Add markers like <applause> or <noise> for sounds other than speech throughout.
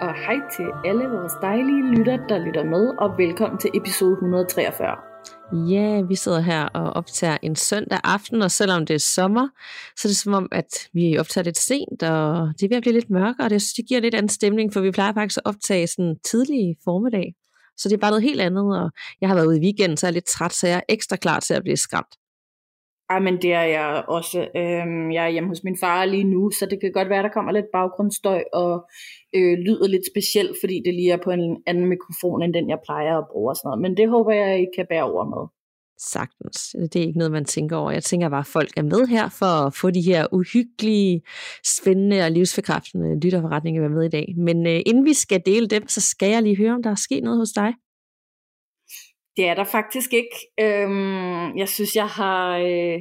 og hej til alle vores dejlige lytter, der lytter med, og velkommen til episode 143. Ja, vi sidder her og optager en søndag aften, og selvom det er sommer, så er det som om, at vi optager lidt sent, og det er ved at blive lidt mørkere, og det, det giver lidt anden stemning, for vi plejer faktisk at optage sådan tidlig formiddag. Så det er bare noget helt andet, og jeg har været ude i weekenden, så jeg er lidt træt, så jeg er ekstra klar til at blive skræmt. Ej, men det er jeg også. Øhm, jeg er hjemme hos min far lige nu, så det kan godt være, der kommer lidt baggrundsstøj og øh, lyder lidt specielt, fordi det lige er på en anden mikrofon, end den jeg plejer at bruge og sådan noget. Men det håber jeg, I kan bære over med. Sagtens. Det er ikke noget, man tænker over. Jeg tænker bare, at folk er med her for at få de her uhyggelige, spændende og livsforkræftende lytterforretninger med i dag. Men øh, inden vi skal dele dem, så skal jeg lige høre, om der er sket noget hos dig. Det er der faktisk ikke. Øhm, jeg synes, jeg har... Øh,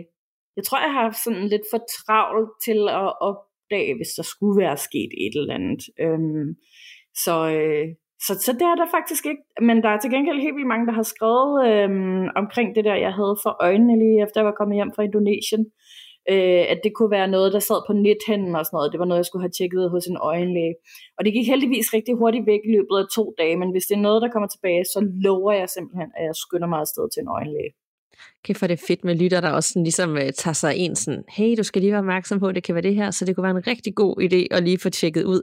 jeg tror, jeg har haft sådan lidt for travlt til at opdage, hvis der skulle være sket et eller andet. Øhm, så, øh, så, så det er der faktisk ikke. Men der er til gengæld helt vildt mange, der har skrevet øhm, omkring det der, jeg havde for øjnene lige efter jeg var kommet hjem fra Indonesien. Øh, at det kunne være noget, der sad på nethænden og sådan noget. Det var noget, jeg skulle have tjekket hos en øjenlæge. Og det gik heldigvis rigtig hurtigt væk i løbet af to dage, men hvis det er noget, der kommer tilbage, så lover jeg simpelthen, at jeg skynder mig afsted til en øjenlæge. Okay, for det er fedt med lytter, der også sådan ligesom uh, tager sig en sådan, hey, du skal lige være opmærksom på, at det kan være det her, så det kunne være en rigtig god idé at lige få tjekket ud,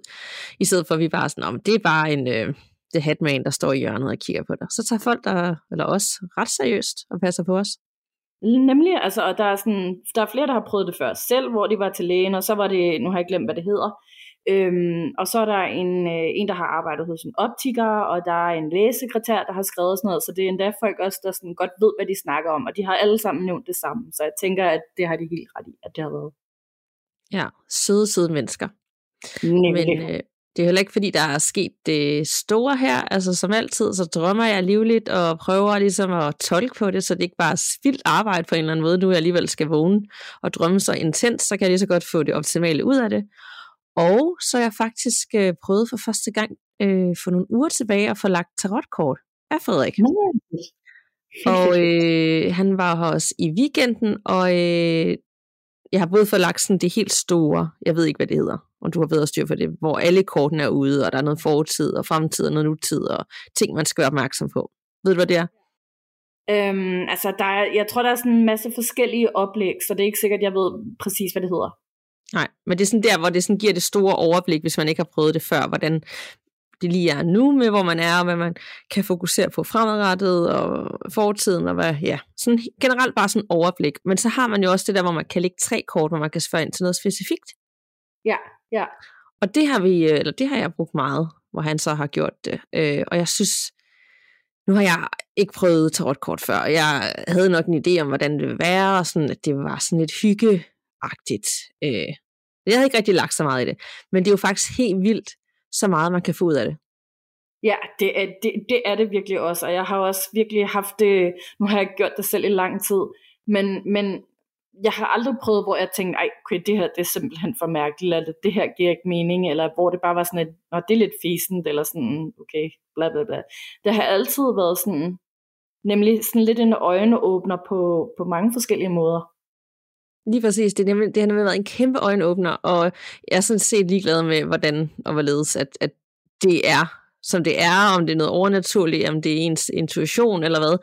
i stedet for at vi bare sådan, om det er bare en, uh, det hatman, der står i hjørnet og kigger på dig. Så tager folk der, eller os, ret seriøst og passer på os. Nemlig, altså, og der er, sådan, der er flere, der har prøvet det før selv, hvor de var til lægen, og så var det, nu har jeg glemt, hvad det hedder, øhm, og så er der en, øh, en, der har arbejdet hos en optiker, og der er en lægesekretær, der har skrevet sådan noget, så det er endda folk også, der sådan godt ved, hvad de snakker om, og de har alle sammen nævnt det samme, så jeg tænker, at det har de helt ret i, at det har været. Ja, søde, søde mennesker. Nemlig. Men øh, det er heller ikke, fordi der er sket det store her. Altså som altid, så drømmer jeg livligt og prøver ligesom at tolke på det, så det ikke bare er spildt arbejde på en eller anden måde. Nu jeg alligevel skal vågne og drømme så intens, så kan jeg lige så godt få det optimale ud af det. Og så har jeg faktisk øh, prøvet for første gang øh, for nogle uger tilbage at få lagt tarotkort af Frederik. Og øh, han var også i weekenden, og øh, jeg har både fået lagt sådan det helt store, jeg ved ikke, hvad det hedder, og du har bedre styr for det, hvor alle kortene er ude, og der er noget fortid og fremtid og noget nutid, og ting, man skal være opmærksom på. Ved du, hvad det er? Øhm, altså, der er, jeg tror, der er sådan en masse forskellige oplæg, så det er ikke sikkert, jeg ved præcis, hvad det hedder. Nej, men det er sådan der, hvor det sådan giver det store overblik, hvis man ikke har prøvet det før, hvordan det lige er nu med, hvor man er, og hvad man kan fokusere på fremadrettet og fortiden, og hvad, ja, sådan generelt bare sådan overblik. Men så har man jo også det der, hvor man kan lægge tre kort, hvor man kan spørge ind til noget specifikt. Ja, ja. Og det har vi, eller det har jeg brugt meget, hvor han så har gjort det. Øh, og jeg synes, nu har jeg ikke prøvet tarotkort før, og jeg havde nok en idé om, hvordan det ville være, og sådan, at det var sådan lidt hyggeagtigt. Øh, jeg havde ikke rigtig lagt så meget i det. Men det er jo faktisk helt vildt, så meget man kan få ud af det. Ja, det er det, det er det virkelig også, og jeg har også virkelig haft det, nu har jeg gjort det selv i lang tid, men, men jeg har aldrig prøvet, hvor jeg tænkte, ej, okay, det her det er simpelthen for mærkeligt, eller det her giver ikke mening, eller hvor det bare var sådan et, Nå, det er lidt fæsent, eller sådan, okay, bla bla bla. Det har altid været sådan, nemlig sådan lidt en øjenåbner på, på mange forskellige måder. Lige præcis, det, er nemlig, det har nemlig været en kæmpe øjenåbner, og jeg er sådan set ligeglad med, hvordan og hvorledes, at, at det er, som det er, om det er noget overnaturligt, om det er ens intuition eller hvad.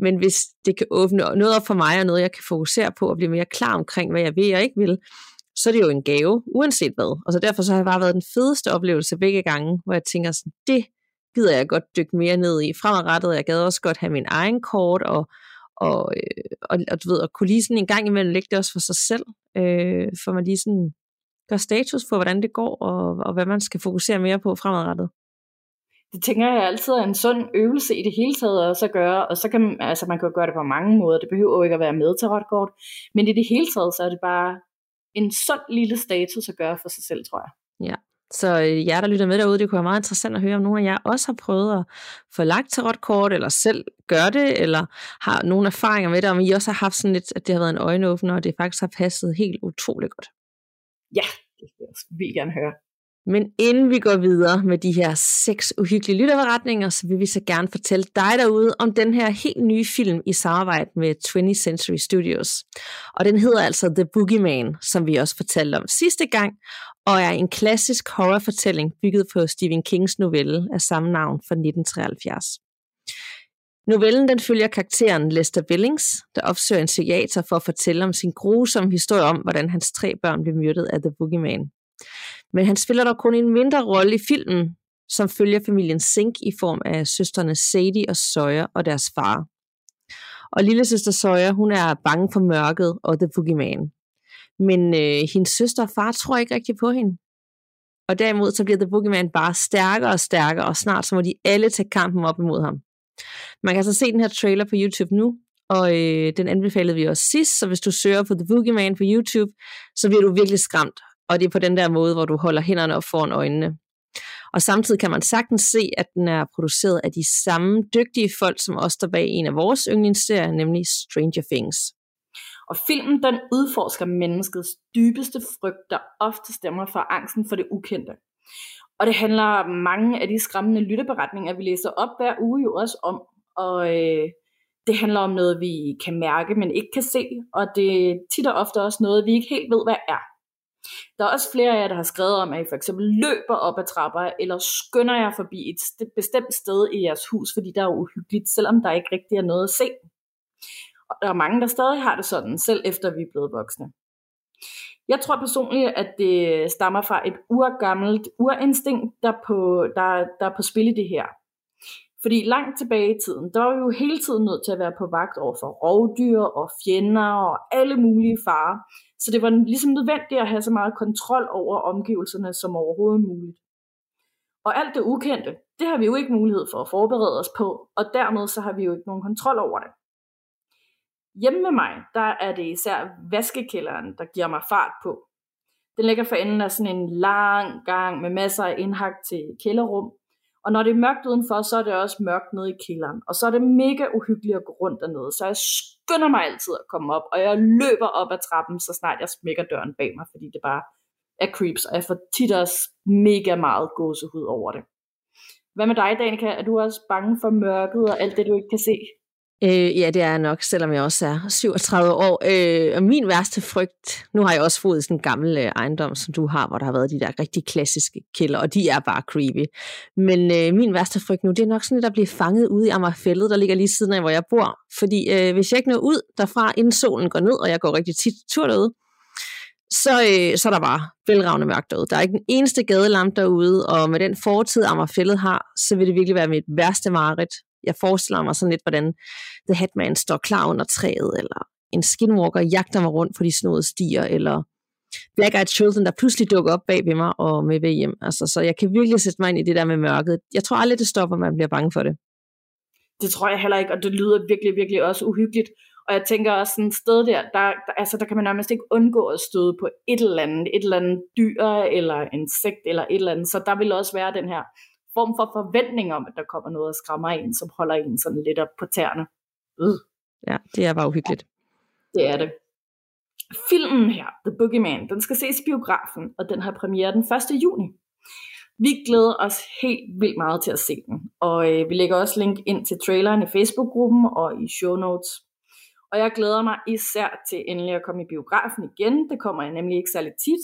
Men hvis det kan åbne noget op for mig, og noget jeg kan fokusere på, og blive mere klar omkring, hvad jeg vil og ikke vil, så er det jo en gave, uanset hvad. Og så derfor så har det bare været den fedeste oplevelse begge gange, hvor jeg tænker sådan, det gider jeg godt dykke mere ned i fremadrettet. Jeg gad også godt have min egen kort, og, og, øh, og, og du ved, at kunne lige sådan en gang imellem lægge det også for sig selv, øh, for man lige sådan gør status på, hvordan det går, og, og hvad man skal fokusere mere på fremadrettet. Det tænker jeg altid er en sund øvelse i det hele taget også at gøre, og så kan man, altså man kan gøre det på mange måder, det behøver jo ikke at være med til rotkort, men i det hele taget, så er det bare en sund lille status at gøre for sig selv, tror jeg. Ja, Så øh, jer, der lytter med derude, det kunne være meget interessant at høre, om nogle af jer også har prøvet at få lagt tarotkort, eller selv gør det, eller har nogle erfaringer med det, om I også har haft sådan lidt, at det har været en øjenåbner, og det faktisk har passet helt utroligt godt. Ja, det vil jeg vildt gerne høre. Men inden vi går videre med de her seks uhyggelige lytterberetninger, så vil vi så gerne fortælle dig derude om den her helt nye film i samarbejde med 20th Century Studios. Og den hedder altså The Boogeyman, som vi også fortalte om sidste gang, og er en klassisk horrorfortælling bygget på Stephen Kings novelle af samme navn fra 1973. Novellen den følger karakteren Lester Billings, der opsøger en psykiater for at fortælle om sin grusomme historie om, hvordan hans tre børn blev myrdet af The Boogeyman. Men han spiller dog kun en mindre rolle i filmen, som følger familien Sink i form af søsterne Sadie og Sawyer og deres far. Og lille søster Sawyer, hun er bange for mørket og The Boogeyman. Men øh, hendes søster og far tror ikke rigtig på hende. Og derimod så bliver The Boogeyman bare stærkere og stærkere, og snart så må de alle tage kampen op imod ham. Man kan så se den her trailer på YouTube nu, og øh, den anbefalede vi også sidst, så hvis du søger på The Boogeyman på YouTube, så bliver du virkelig skræmt og det er på den der måde, hvor du holder hænderne op foran øjnene. Og samtidig kan man sagtens se, at den er produceret af de samme dygtige folk, som også står bag en af vores yndlingsserier, nemlig Stranger Things. Og filmen den udforsker menneskets dybeste frygt, der ofte stemmer for angsten for det ukendte. Og det handler mange af de skræmmende lytteberetninger, vi læser op hver uge jo også om. Og øh, det handler om noget, vi kan mærke, men ikke kan se. Og det er tit og ofte også noget, vi ikke helt ved, hvad er. Der er også flere af jer, der har skrevet om, at I for eksempel løber op ad trapper, eller skynder jer forbi et bestemt sted i jeres hus, fordi der er uhyggeligt, selvom der ikke rigtig er noget at se. Og der er mange, der stadig har det sådan, selv efter vi er blevet voksne. Jeg tror personligt, at det stammer fra et urgammelt urinstinkt, der, på, der, der er på spil i det her. Fordi langt tilbage i tiden, der var vi jo hele tiden nødt til at være på vagt over for rovdyr og fjender og alle mulige farer. Så det var ligesom nødvendigt at have så meget kontrol over omgivelserne som overhovedet muligt. Og alt det ukendte, det har vi jo ikke mulighed for at forberede os på, og dermed så har vi jo ikke nogen kontrol over det. Hjemme med mig, der er det især vaskekælderen, der giver mig fart på. Den ligger for enden af sådan en lang gang med masser af indhak til kælderrum, og når det er mørkt udenfor, så er det også mørkt nede i kælderen. Og så er det mega uhyggeligt at gå rundt dernede. Så jeg skynder mig altid at komme op, og jeg løber op ad trappen, så snart jeg smækker døren bag mig, fordi det bare er creeps, og jeg får tit også mega meget gåsehud over det. Hvad med dig, Danika? Er du også bange for mørket og alt det, du ikke kan se? Øh, ja, det er jeg nok, selvom jeg også er 37 år. Øh, og min værste frygt, nu har jeg også fået sådan en gammel øh, ejendom, som du har, hvor der har været de der rigtig klassiske kælder, og de er bare creepy. Men øh, min værste frygt nu, det er nok sådan, at blive fanget ude i Amagerfældet, der ligger lige siden af, hvor jeg bor. Fordi øh, hvis jeg ikke når ud derfra, inden solen går ned, og jeg går rigtig tit tur derude, så, øh, så er der bare velragende mørkt derude. Der er ikke den eneste gadelampe derude, og med den fortid, Amagerfældet har, så vil det virkelig være mit værste mareridt jeg forestiller mig sådan lidt, hvordan The Hatman står klar under træet, eller en skinwalker jagter mig rundt på de snodede stier, eller Black Eyed Children, der pludselig dukker op bag ved mig og med ved hjem. Altså, så jeg kan virkelig sætte mig ind i det der med mørket. Jeg tror aldrig, det stopper, man bliver bange for det. Det tror jeg heller ikke, og det lyder virkelig, virkelig også uhyggeligt. Og jeg tænker også sådan et sted der, der, der, altså, der kan man nærmest ikke undgå at støde på et eller andet, et eller andet dyr, eller insekt, eller et eller andet. Så der vil også være den her form for forventning om, at der kommer noget og skræmmer en, som holder en sådan lidt op på tæerne. Øh. Ja, det er bare uhyggeligt. Ja, det er det. Filmen her, The Boogeyman, den skal ses i biografen, og den har premiere den 1. juni. Vi glæder os helt vildt meget til at se den, og øh, vi lægger også link ind til traileren i Facebook-gruppen og i show notes. Og jeg glæder mig især til endelig at komme i biografen igen. Det kommer jeg nemlig ikke særlig tit,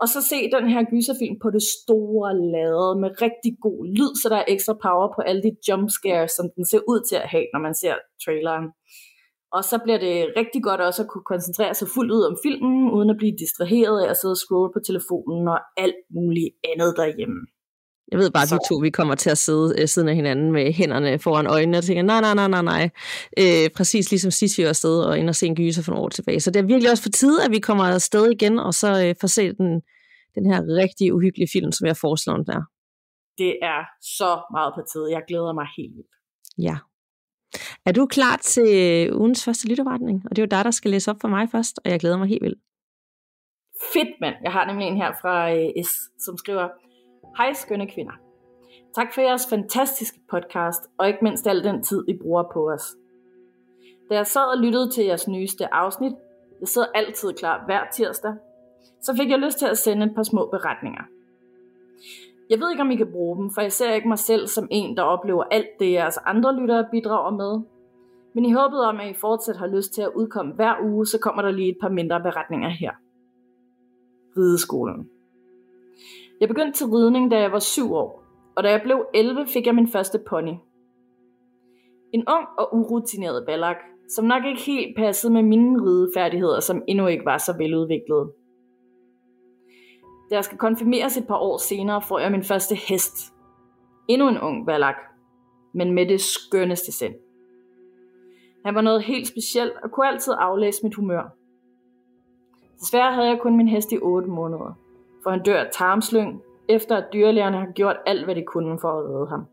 og så se den her gyserfilm på det store lade med rigtig god lyd, så der er ekstra power på alle de jumpscares, som den ser ud til at have, når man ser traileren. Og så bliver det rigtig godt også at kunne koncentrere sig fuldt ud om filmen, uden at blive distraheret af at sidde og scrolle på telefonen og alt muligt andet derhjemme. Jeg ved bare, at vi to vi kommer til at sidde øh, siden af hinanden med hænderne foran øjnene og tænker, nej, nej, nej, nej, nej. Øh, præcis ligesom sidst vi var afsted og ind og se en gyser for nogle år tilbage. Så det er virkelig også for tid, at vi kommer afsted igen, og så øh, får set den, den her rigtig uhyggelige film, som jeg foreslår, den er. Det er så meget på tid. Jeg glæder mig helt vildt. Ja. Er du klar til ugens første lytterretning? Og det er jo dig, der skal læse op for mig først, og jeg glæder mig helt vildt. Fedt, mand. Jeg har nemlig en her fra øh, S, som skriver, Hej skønne kvinder. Tak for jeres fantastiske podcast, og ikke mindst al den tid, I bruger på os. Da jeg sad og lyttede til jeres nyeste afsnit, jeg sidder altid klar hver tirsdag, så fik jeg lyst til at sende et par små beretninger. Jeg ved ikke, om I kan bruge dem, for jeg ser ikke mig selv som en, der oplever alt det, jeres andre lyttere bidrager med. Men i håbet om, at I fortsat har lyst til at udkomme hver uge, så kommer der lige et par mindre beretninger her. Rideskolen. Jeg begyndte til ridning, da jeg var 7 år, og da jeg blev 11, fik jeg min første pony. En ung og urutineret ballak, som nok ikke helt passede med mine ridefærdigheder, som endnu ikke var så veludviklede. Da jeg skal konfirmeres et par år senere, får jeg min første hest. Endnu en ung ballak, men med det skønneste sind. Han var noget helt specielt og kunne altid aflæse mit humør. Desværre havde jeg kun min hest i 8 måneder, for han dør af tarmslyng, efter at dyrlægerne har gjort alt, hvad de kunne for at redde ham.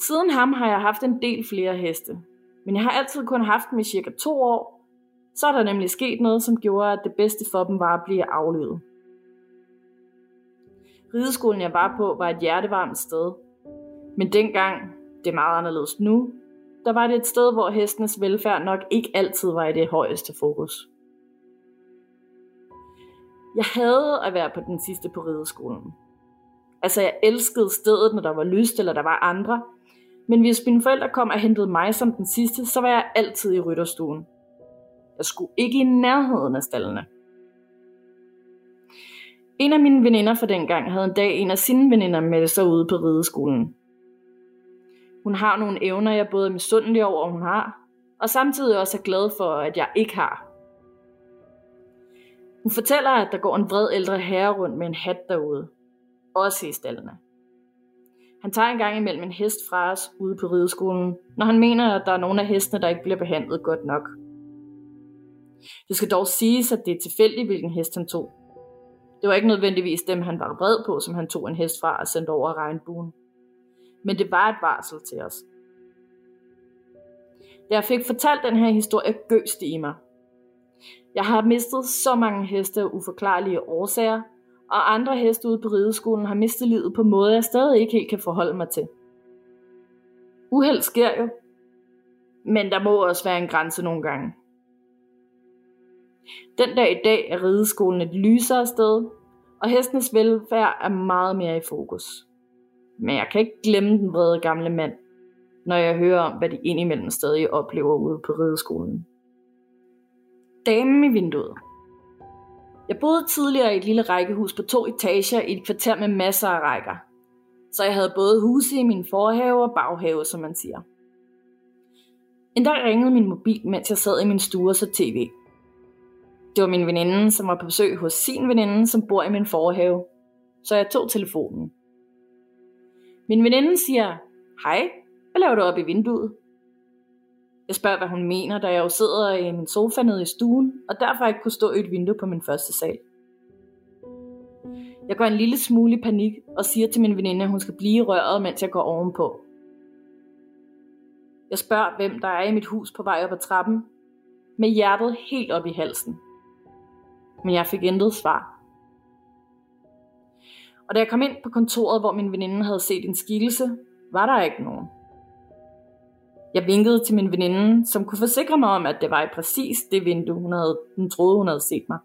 Siden ham har jeg haft en del flere heste, men jeg har altid kun haft dem i cirka to år, så er der nemlig sket noget, som gjorde, at det bedste for dem var at blive aflevet. Rideskolen jeg var på var et hjertevarmt sted, men dengang, det er meget anderledes nu, der var det et sted, hvor hestenes velfærd nok ikke altid var i det højeste fokus. Jeg havde at være på den sidste på rideskolen. Altså jeg elskede stedet, når der var lyst eller der var andre, men hvis mine forældre kom og hentede mig som den sidste, så var jeg altid i rytterstuen. Jeg skulle ikke i nærheden af stallene. En af mine veninder fra dengang havde en dag en af sine veninder med sig ude på rideskolen. Hun har nogle evner, jeg både er misundelig over, hun har, og samtidig også er glad for, at jeg ikke har. Hun fortæller, at der går en vred ældre herre rundt med en hat derude. Også i stallene. Han tager en gang imellem en hest fra os ude på rideskolen, når han mener, at der er nogle af hestene, der ikke bliver behandlet godt nok. Det skal dog siges, at det er tilfældigt, hvilken hest han tog. Det var ikke nødvendigvis dem, han var vred på, som han tog en hest fra og sendte over regnbuen. Men det var et varsel til os. Da jeg fik fortalt den her historie, gøs det i mig. Jeg har mistet så mange heste af uforklarlige årsager, og andre heste ude på rideskolen har mistet livet på måder, jeg stadig ikke helt kan forholde mig til. Uheld sker jo, men der må også være en grænse nogle gange. Den dag i dag er rideskolen et lysere sted, og hestenes velfærd er meget mere i fokus. Men jeg kan ikke glemme den vrede gamle mand, når jeg hører om, hvad de indimellem stadig oplever ude på rideskolen. Damen i vinduet. Jeg boede tidligere i et lille rækkehus på to etager i et kvarter med masser af rækker. Så jeg havde både huse i min forhave og baghave, som man siger. En dag ringede min mobil, mens jeg sad i min stue og så tv. Det var min veninde, som var på besøg hos sin veninde, som bor i min forhave. Så jeg tog telefonen. Min veninde siger, hej, hvad laver du op i vinduet? Jeg spørger, hvad hun mener, da jeg jo sidder i min sofa nede i stuen, og derfor ikke kunne stå i et vindue på min første sal. Jeg går en lille smule i panik og siger til min veninde, at hun skal blive i røret, mens jeg går ovenpå. Jeg spørger, hvem der er i mit hus på vej op ad trappen, med hjertet helt op i halsen. Men jeg fik intet svar. Og da jeg kom ind på kontoret, hvor min veninde havde set en skikkelse, var der ikke nogen. Jeg vinkede til min veninde, som kunne forsikre mig om, at det var i præcis det vindue, hun, havde, hun troede, hun havde set mig.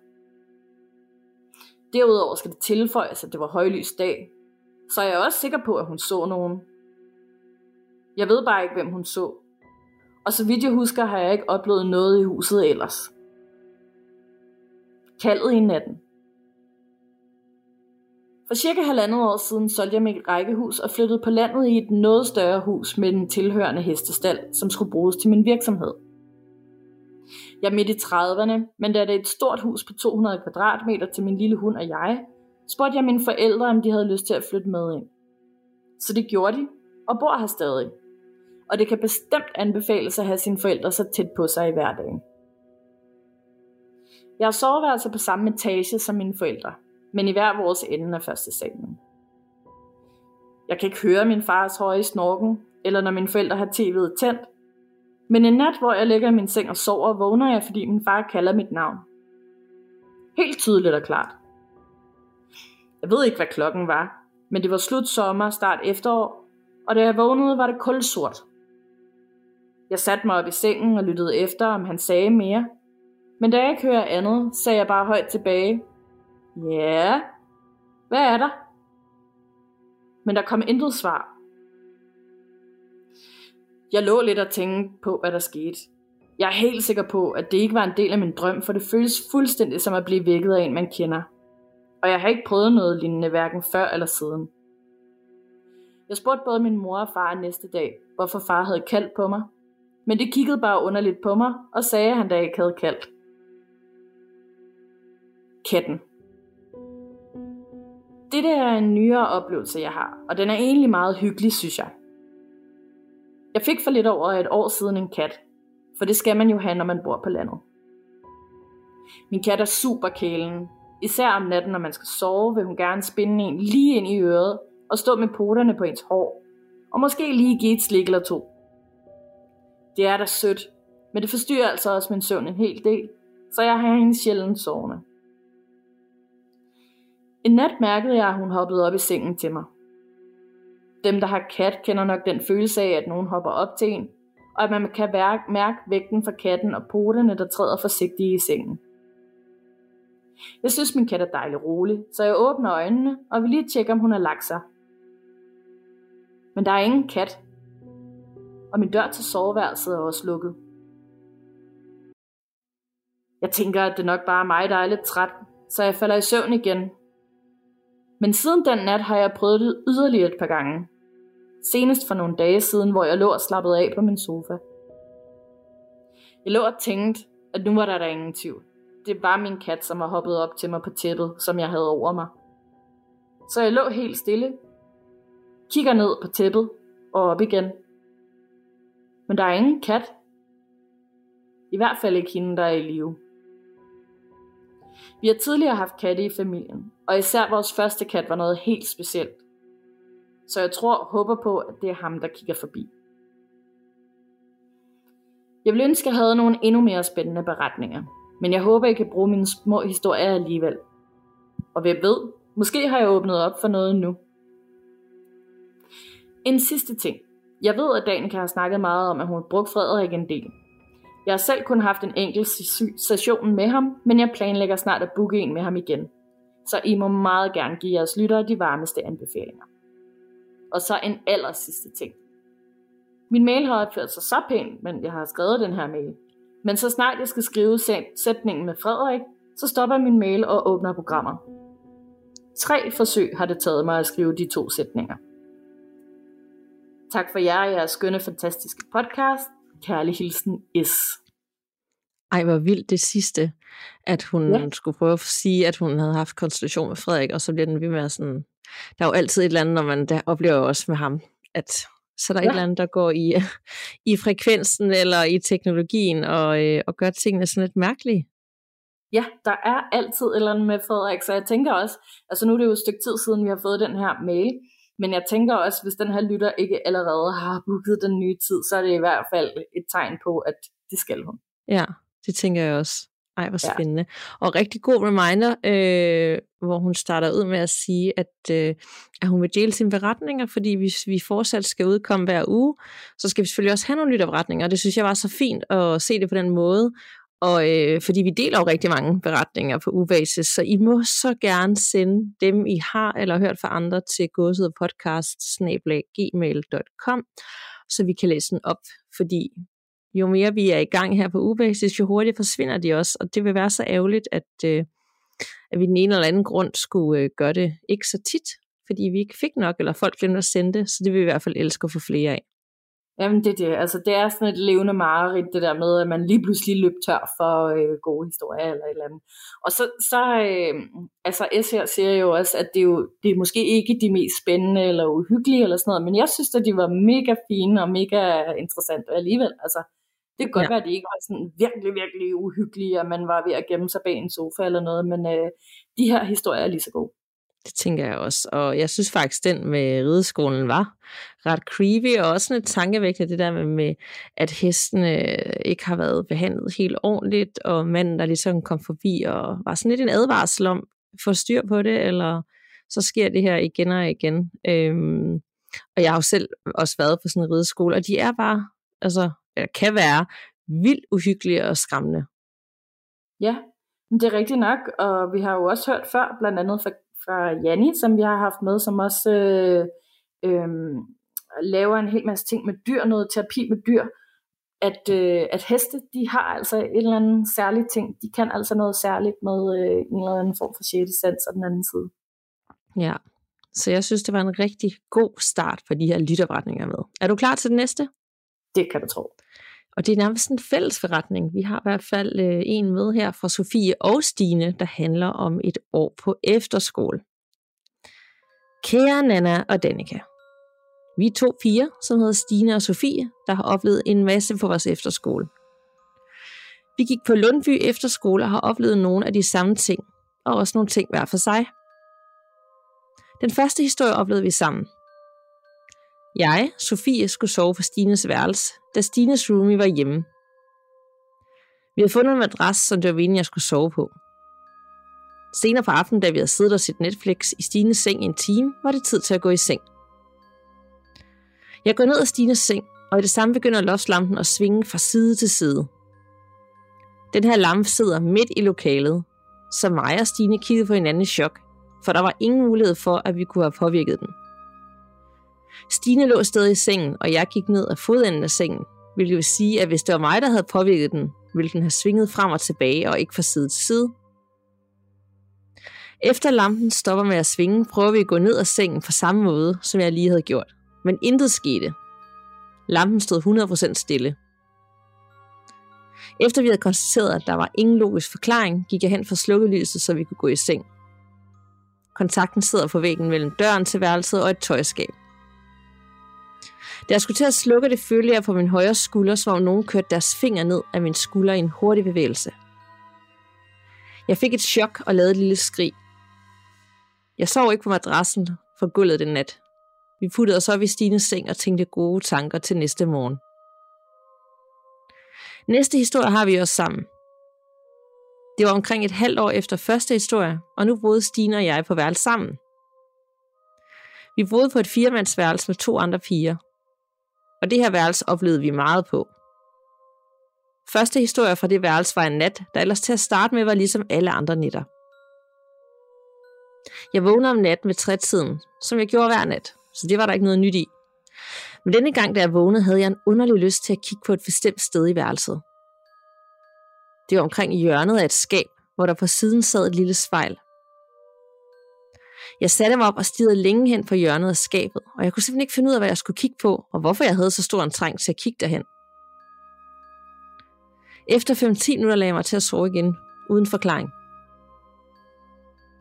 Derudover skal det tilføjes, at det var højlys dag, så jeg er også sikker på, at hun så nogen. Jeg ved bare ikke, hvem hun så. Og så vidt jeg husker, har jeg ikke oplevet noget i huset ellers. Kaldet i natten. For cirka halvandet år siden solgte jeg mit rækkehus og flyttede på landet i et noget større hus med en tilhørende hestestald, som skulle bruges til min virksomhed. Jeg er midt i 30'erne, men da det er et stort hus på 200 kvadratmeter til min lille hund og jeg, spurgte jeg mine forældre, om de havde lyst til at flytte med ind. Så det gjorde de, og bor her stadig. Og det kan bestemt anbefales at have sine forældre så tæt på sig i hverdagen. Jeg har soveværelser på samme etage som mine forældre, men i hver vores ende af første salen. Jeg kan ikke høre min fars høje snorken, eller når mine forældre har tv'et tændt, men en nat, hvor jeg ligger i min seng og sover, vågner jeg, fordi min far kalder mit navn. Helt tydeligt og klart. Jeg ved ikke, hvad klokken var, men det var slut sommer, start efterår, og da jeg vågnede, var det kulsort. Jeg satte mig op i sengen og lyttede efter, om han sagde mere. Men da jeg ikke hører andet, sagde jeg bare højt tilbage. Ja, hvad er der? Men der kom intet svar. Jeg lå lidt og tænkte på, hvad der skete. Jeg er helt sikker på, at det ikke var en del af min drøm, for det føles fuldstændig som at blive vækket af en, man kender. Og jeg har ikke prøvet noget lignende hverken før eller siden. Jeg spurgte både min mor og far næste dag, hvorfor far havde kaldt på mig. Men det kiggede bare underligt på mig og sagde, at han da ikke havde kaldt. Katten. Det der er en nyere oplevelse, jeg har, og den er egentlig meget hyggelig, synes jeg. Jeg fik for lidt over et år siden en kat, for det skal man jo have, når man bor på landet. Min kat er super kælen. Især om natten, når man skal sove, vil hun gerne spinde en lige ind i øret og stå med poterne på ens hår, og måske lige give et slik eller to. Det er da sødt, men det forstyrrer altså også min søvn en hel del, så jeg har hende sjældent sovende. En nat mærkede jeg, at hun hoppede op i sengen til mig. Dem, der har kat, kender nok den følelse af, at nogen hopper op til en, og at man kan mærke vægten fra katten og poterne, der træder forsigtigt i sengen. Jeg synes, min kat er dejlig rolig, så jeg åbner øjnene og vil lige tjekke, om hun har lagt sig. Men der er ingen kat, og min dør til soveværelset er også lukket. Jeg tænker, at det nok bare er mig, der er lidt træt, så jeg falder i søvn igen. Men siden den nat har jeg prøvet det yderligere et par gange. Senest for nogle dage siden, hvor jeg lå og slappede af på min sofa. Jeg lå og tænkte, at nu var der der ingen tvivl. Det var min kat, som var hoppet op til mig på tæppet, som jeg havde over mig. Så jeg lå helt stille, kigger ned på tæppet og op igen. Men der er ingen kat. I hvert fald ikke hende, der er i live. Vi har tidligere haft katte i familien, og især vores første kat var noget helt specielt. Så jeg tror og håber på, at det er ham, der kigger forbi. Jeg vil ønske, at jeg havde nogle endnu mere spændende beretninger, men jeg håber, I kan bruge mine små historier alligevel. Og hvem ved, måske har jeg åbnet op for noget nu. En sidste ting. Jeg ved, at Danica har snakket meget om, at hun har brugt Frederik en del. Jeg har selv kun haft en enkelt session med ham, men jeg planlægger snart at booke en med ham igen. Så I må meget gerne give jeres lyttere de varmeste anbefalinger. Og så en aller sidste ting. Min mail har opført sig så pænt, men jeg har skrevet den her mail. Men så snart jeg skal skrive sætningen med Frederik, så stopper min mail og åbner programmer. Tre forsøg har det taget mig at skrive de to sætninger. Tak for jer og jeres skønne, fantastiske podcast. Kærlig hilsen, Is. Ej, hvor vildt det sidste, at hun ja. skulle prøve at sige, at hun havde haft konstellation med Frederik, og så bliver den ved med sådan... Der er jo altid et eller andet, når man der oplever også med ham, at så der er ja. et eller andet, der går i, i frekvensen eller i teknologien og, øh, og gør tingene sådan lidt mærkelige. Ja, der er altid et eller andet med Frederik, så jeg tænker også, altså nu er det jo et stykke tid siden, vi har fået den her mail, men jeg tænker også, hvis den her lytter ikke allerede har booket den nye tid, så er det i hvert fald et tegn på, at det skal hun. Ja, det tænker jeg også. Ej, hvor spændende. Ja. Og rigtig god reminder, øh, hvor hun starter ud med at sige, at, øh, at hun vil dele sine beretninger, fordi hvis vi fortsat skal udkomme hver uge, så skal vi selvfølgelig også have nogle lytterberetninger. Og det synes jeg var så fint at se det på den måde. Og øh, fordi vi deler jo rigtig mange beretninger på ubasis, så I må så gerne sende dem, I har eller hørt fra andre til godset gmail.com, så vi kan læse den op, fordi jo mere vi er i gang her på ubasis, jo hurtigere forsvinder de også, og det vil være så ærgerligt, at, øh, at vi den ene eller anden grund skulle øh, gøre det ikke så tit, fordi vi ikke fik nok, eller folk glemte at sende det, så det vil vi i hvert fald elske at få flere af. Jamen det er det. Altså, det er sådan et levende mareridt, det der med, at man lige pludselig løb tør for øh, gode historier eller et eller andet. Og så, så øh, altså S her siger jo også, at det er, jo, det er måske ikke de mest spændende eller uhyggelige eller sådan noget, men jeg synes, at de var mega fine og mega interessante alligevel. Altså, det kan godt ja. være, at de ikke var sådan virkelig, virkelig uhyggelige, og man var ved at gemme sig bag en sofa eller noget, men øh, de her historier er lige så gode. Det tænker jeg også. Og jeg synes faktisk, den med rideskolen var ret creepy, og også lidt tankevækkende, det der med, med, at hestene øh, ikke har været behandlet helt ordentligt, og manden, der ligesom kom forbi og var sådan lidt en advarsel om, få styr på det, eller så sker det her igen og igen. Øhm, og jeg har jo selv også været på sådan en rideskole, og de er bare, altså, eller kan være vildt uhyggelige og skræmmende. Ja, det er rigtigt nok, og vi har jo også hørt før, blandt andet fra, fra Janni, som vi har haft med, som også øh, øh, laver en hel masse ting med dyr, noget terapi med dyr, at, øh, at heste, de har altså et eller andet særligt ting. De kan altså noget særligt med øh, en eller anden form for sjette sans og den anden side. Ja, så jeg synes, det var en rigtig god start for de her lytopretninger med. Er du klar til det næste? Det kan du tro. Og det er nærmest en fælles forretning. Vi har i hvert fald øh, en med her fra Sofie og Stine, der handler om et år på efterskole. Kære Nana og Danika. Vi er to piger, som hedder Stine og Sofie, der har oplevet en masse på vores efterskole. Vi gik på Lundby Efterskole og har oplevet nogle af de samme ting, og også nogle ting hver for sig. Den første historie oplevede vi sammen. Jeg, Sofie, skulle sove på Stines værelse, da Stines roomie var hjemme. Vi havde fundet en madras, som det var meningen, jeg skulle sove på. Senere på aftenen, da vi havde siddet og set Netflix i Stines seng i en time, var det tid til at gå i seng. Jeg går ned ad Stines seng, og i det samme begynder loftslampen at svinge fra side til side. Den her lampe sidder midt i lokalet, så mig og Stine kiggede på hinanden i chok, for der var ingen mulighed for, at vi kunne have påvirket den. Stine lå stadig i sengen, og jeg gik ned af fodenden af sengen, hvilket vil sige, at hvis det var mig, der havde påvirket den, ville den have svinget frem og tilbage og ikke fra side til side. Efter lampen stopper med at svinge, prøver vi at gå ned ad sengen på samme måde, som jeg lige havde gjort. Men intet skete. Lampen stod 100% stille. Efter vi havde konstateret, at der var ingen logisk forklaring, gik jeg hen for slukkelyset, så vi kunne gå i seng. Kontakten sidder på væggen mellem døren til værelset og et tøjskab. Da jeg skulle til at slukke det, følte jeg på min højre skulder, som om nogen kørte deres finger ned af min skulder i en hurtig bevægelse. Jeg fik et chok og lavede et lille skrig. Jeg sov ikke på madrassen for gulvet den nat. Vi puttede os op i Stines seng og tænkte gode tanker til næste morgen. Næste historie har vi også sammen. Det var omkring et halvt år efter første historie, og nu boede Stine og jeg på værelse sammen. Vi boede på et firemandsværelse med to andre piger, og det her værelse oplevede vi meget på. Første historie fra det værelse var en nat, der ellers til at starte med var ligesom alle andre nætter. Jeg vågnede om natten ved trætiden, som jeg gjorde hver nat, så det var der ikke noget nyt i. Men denne gang, da jeg vågnede, havde jeg en underlig lyst til at kigge på et bestemt sted i værelset. Det var omkring hjørnet af et skab, hvor der på siden sad et lille spejl. Jeg satte mig op og stirrede længe hen på hjørnet af skabet, og jeg kunne simpelthen ikke finde ud af, hvad jeg skulle kigge på, og hvorfor jeg havde så stor en træng til at kigge derhen. Efter 5-10 minutter lagde jeg mig til at sove igen, uden forklaring.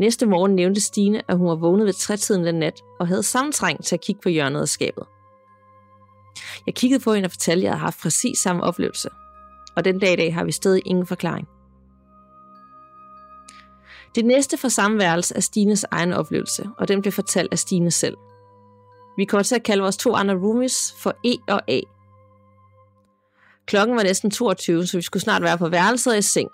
Næste morgen nævnte Stine, at hun var vågnet ved trætiden den nat, og havde samme træng til at kigge på hjørnet af skabet. Jeg kiggede på hende og fortalte, at jeg havde haft præcis samme oplevelse. Og den dag i dag har vi stadig ingen forklaring. Det næste fra samværelse er Stines egen oplevelse, og den blev fortalt af Stine selv. Vi kommer til at kalde vores to andre roomies for E og A. Klokken var næsten 22, så vi skulle snart være på værelset og i seng.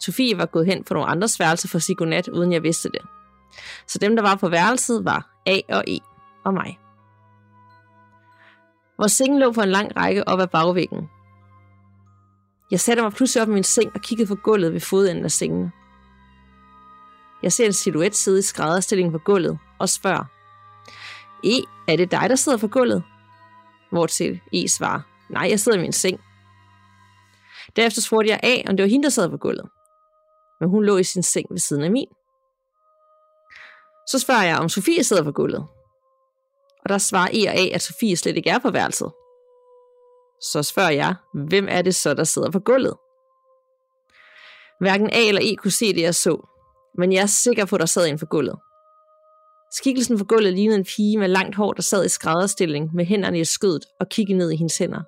Sofie var gået hen på nogle andres værelse for at uden jeg vidste det. Så dem, der var på værelset, var A og E og mig. Vores seng lå på en lang række op ad bagvæggen. Jeg satte mig pludselig op i min seng og kiggede på gulvet ved fodenden af sengen. Jeg ser en silhuet sidde i skrædderstillingen på gulvet og spørger. E, er det dig, der sidder på gulvet? Hvortil E svarer, nej, jeg sidder i min seng. Derefter spurgte jeg A, om det var hende, der sad på gulvet. Men hun lå i sin seng ved siden af min. Så spørger jeg, om Sofie sidder på gulvet. Og der svarer E og A, at Sofie slet ikke er på værelset. Så spørger jeg, hvem er det så, der sidder på gulvet? Hverken A eller E kunne se det, jeg så, men jeg er sikker på, at der sad en for gulvet. Skikkelsen for gulvet lignede en pige med langt hår, der sad i skrædderstilling med hænderne i skødet og kiggede ned i hendes hænder.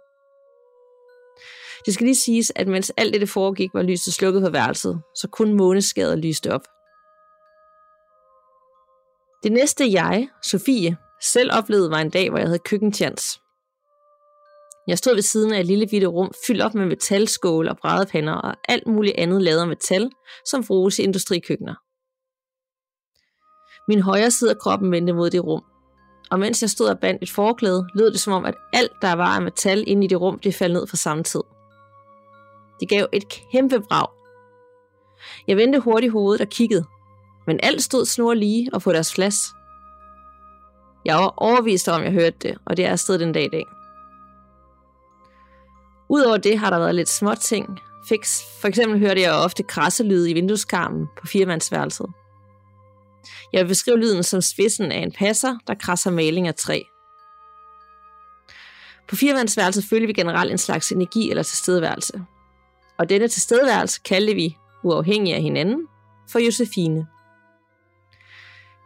Det skal lige siges, at mens alt det foregik, var lyset slukket på værelset, så kun måneskader lyste op. Det næste jeg, Sofie, selv oplevede var en dag, hvor jeg havde køkkentjans. Jeg stod ved siden af et lille bitte rum, fyldt op med metalskål og brædepander og alt muligt andet lavet af metal, som bruges i industrikøkkener. Min højre side af kroppen vendte mod det rum. Og mens jeg stod og bandt et forklæde, lød det som om, at alt, der var af metal inde i det rum, det faldt ned på samme tid. Det gav et kæmpe brag. Jeg vendte hurtigt hovedet og kiggede, men alt stod snor lige og på deres plads. Jeg var overvist om, jeg hørte det, og det er afsted den dag i dag. Udover det har der været lidt små ting. Fix. For eksempel hørte jeg ofte krasselyde i vindueskarmen på firemandsværelset. Jeg vil beskrive lyden som spidsen af en passer, der krasser maling af træ. På firemandsværelset følger vi generelt en slags energi eller tilstedeværelse. Og denne tilstedeværelse kaldte vi, uafhængig af hinanden, for Josefine.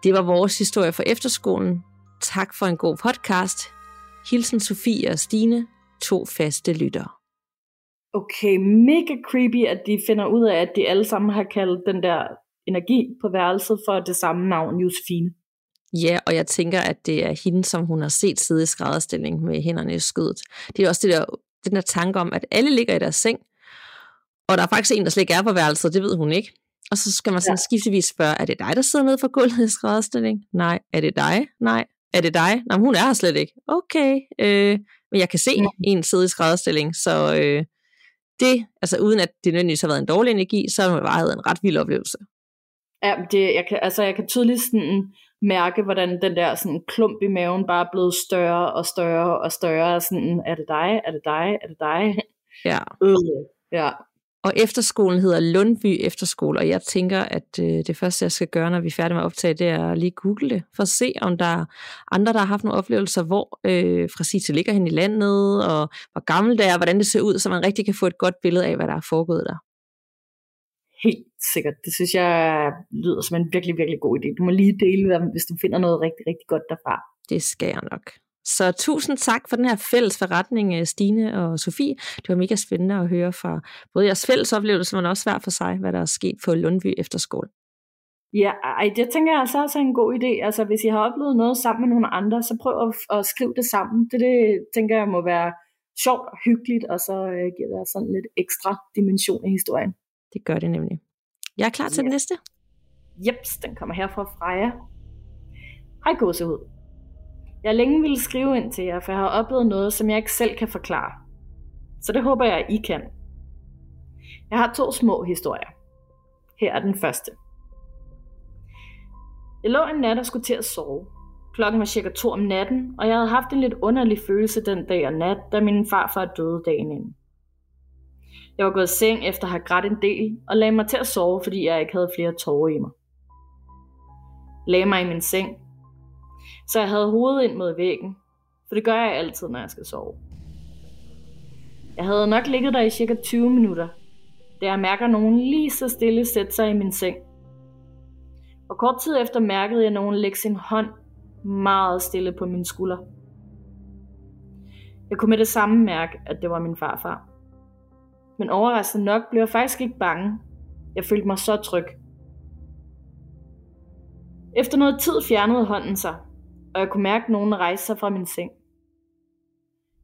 Det var vores historie for efterskolen. Tak for en god podcast. Hilsen Sofie og Stine, to faste lyttere. Okay, mega creepy, at de finder ud af, at de alle sammen har kaldt den der energi på værelset for det samme navn, Josefine. Ja, og jeg tænker, at det er hende, som hun har set sidde i skrædderstilling med hænderne i skødet. Det er også det der, den der tanke om, at alle ligger i deres seng, og der er faktisk en, der slet ikke er på værelset, det ved hun ikke. Og så skal man sådan ja. skiftevis spørge, er det dig, der sidder nede for gulvet i skrædderstilling? Nej. Er det dig? Nej. Er det dig? Nej, hun er her slet ikke. Okay. Øh, men jeg kan se ja. en sidde i skrædderstilling, så øh, det, altså uden at det nødvendigvis har været en dårlig energi, så har det været en ret vild oplevelse. Ja, det, jeg, kan, altså, jeg kan tydeligt sådan mærke, hvordan den der sådan klump i maven bare er blevet større og større og større. Sådan, er det dig? Er det dig? Er det dig? Ja. Øh, ja. Og efterskolen hedder Lundby Efterskole, og jeg tænker, at øh, det første, jeg skal gøre, når vi er færdige med at optage, det er at lige google det, for at se, om der er andre, der har haft nogle oplevelser, hvor øh, Fresite ligger hen i landet, og hvor gammel det er, og hvordan det ser ud, så man rigtig kan få et godt billede af, hvad der er foregået der. Helt sikkert. Det synes jeg lyder som en virkelig, virkelig god idé. Du må lige dele hvis du finder noget rigtig, rigtig godt derfra. Det skal jeg nok. Så tusind tak for den her fælles forretning, øh, Stine og Sofie. Det var mega spændende at høre fra både jeres fælles oplevelse, men også hver for sig, hvad der er sket på Lundby Efterskole. Ja, ej, det tænker jeg altså også er en god idé. Altså, hvis I har oplevet noget sammen med nogle andre, så prøv at, at skrive det sammen. Det, det tænker jeg må være sjovt og hyggeligt, og så øh, giver det sådan lidt ekstra dimension i historien. Det gør det nemlig. Jeg er klar til yes. den næste. Jeps, den kommer her fra Freja. Hej gåsehud. Jeg længe ville skrive ind til jer, for jeg har oplevet noget, som jeg ikke selv kan forklare. Så det håber jeg, I kan. Jeg har to små historier. Her er den første. Jeg lå en nat og skulle til at sove. Klokken var cirka to om natten, og jeg havde haft en lidt underlig følelse den dag og nat, da min farfar døde dagen inden. Jeg var gået i seng efter at have grædt en del, og lagde mig til at sove, fordi jeg ikke havde flere tårer i mig. Lagde mig i min seng, så jeg havde hovedet ind mod væggen, for det gør jeg altid, når jeg skal sove. Jeg havde nok ligget der i cirka 20 minutter, da jeg mærker nogen lige så stille sætte sig i min seng. Og kort tid efter mærkede jeg nogen lægge sin hånd meget stille på min skulder. Jeg kunne med det samme mærke, at det var min farfar. Men overraskende nok blev jeg faktisk ikke bange. Jeg følte mig så tryg. Efter noget tid fjernede hånden sig, og jeg kunne mærke nogen rejse sig fra min seng.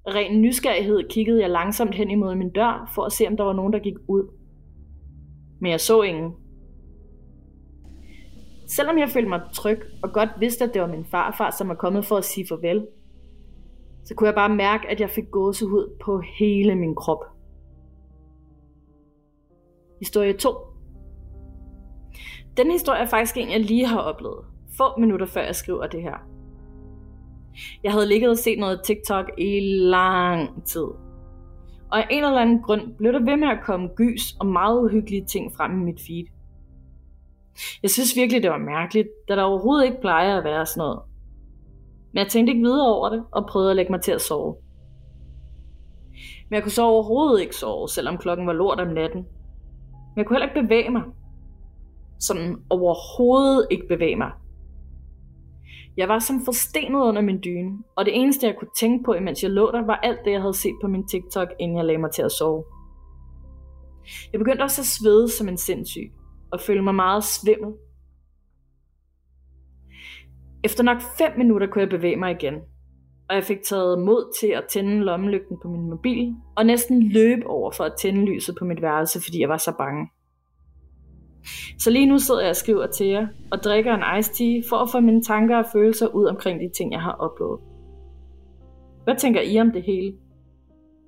Af ren nysgerrighed kiggede jeg langsomt hen imod min dør, for at se om der var nogen, der gik ud. Men jeg så ingen. Selvom jeg følte mig tryg, og godt vidste, at det var min farfar, som var kommet for at sige farvel, så kunne jeg bare mærke, at jeg fik gåsehud på hele min krop. Historie 2. Den historie er faktisk en, jeg lige har oplevet, få minutter før jeg skriver det her. Jeg havde ligget og set noget TikTok i lang tid. Og af en eller anden grund blev der ved med at komme gys og meget uhyggelige ting frem i mit feed. Jeg synes virkelig, det var mærkeligt, da der overhovedet ikke plejer at være sådan noget. Men jeg tænkte ikke videre over det, og prøvede at lægge mig til at sove. Men jeg kunne så overhovedet ikke sove, selvom klokken var lort om natten. Men jeg kunne heller ikke bevæge mig. Sådan overhovedet ikke bevæge mig. Jeg var som forstenet under min dyne, og det eneste jeg kunne tænke på, imens jeg lå der, var alt det, jeg havde set på min TikTok, inden jeg lagde mig til at sove. Jeg begyndte også at svede som en sindssyg, og følte mig meget svimmel. Efter nok 5 minutter kunne jeg bevæge mig igen, og jeg fik taget mod til at tænde lommelygten på min mobil, og næsten løb over for at tænde lyset på mit værelse, fordi jeg var så bange. Så lige nu sidder jeg og skriver til jer, og drikker en iced tea, for at få mine tanker og følelser ud omkring de ting, jeg har oplevet. Hvad tænker I om det hele?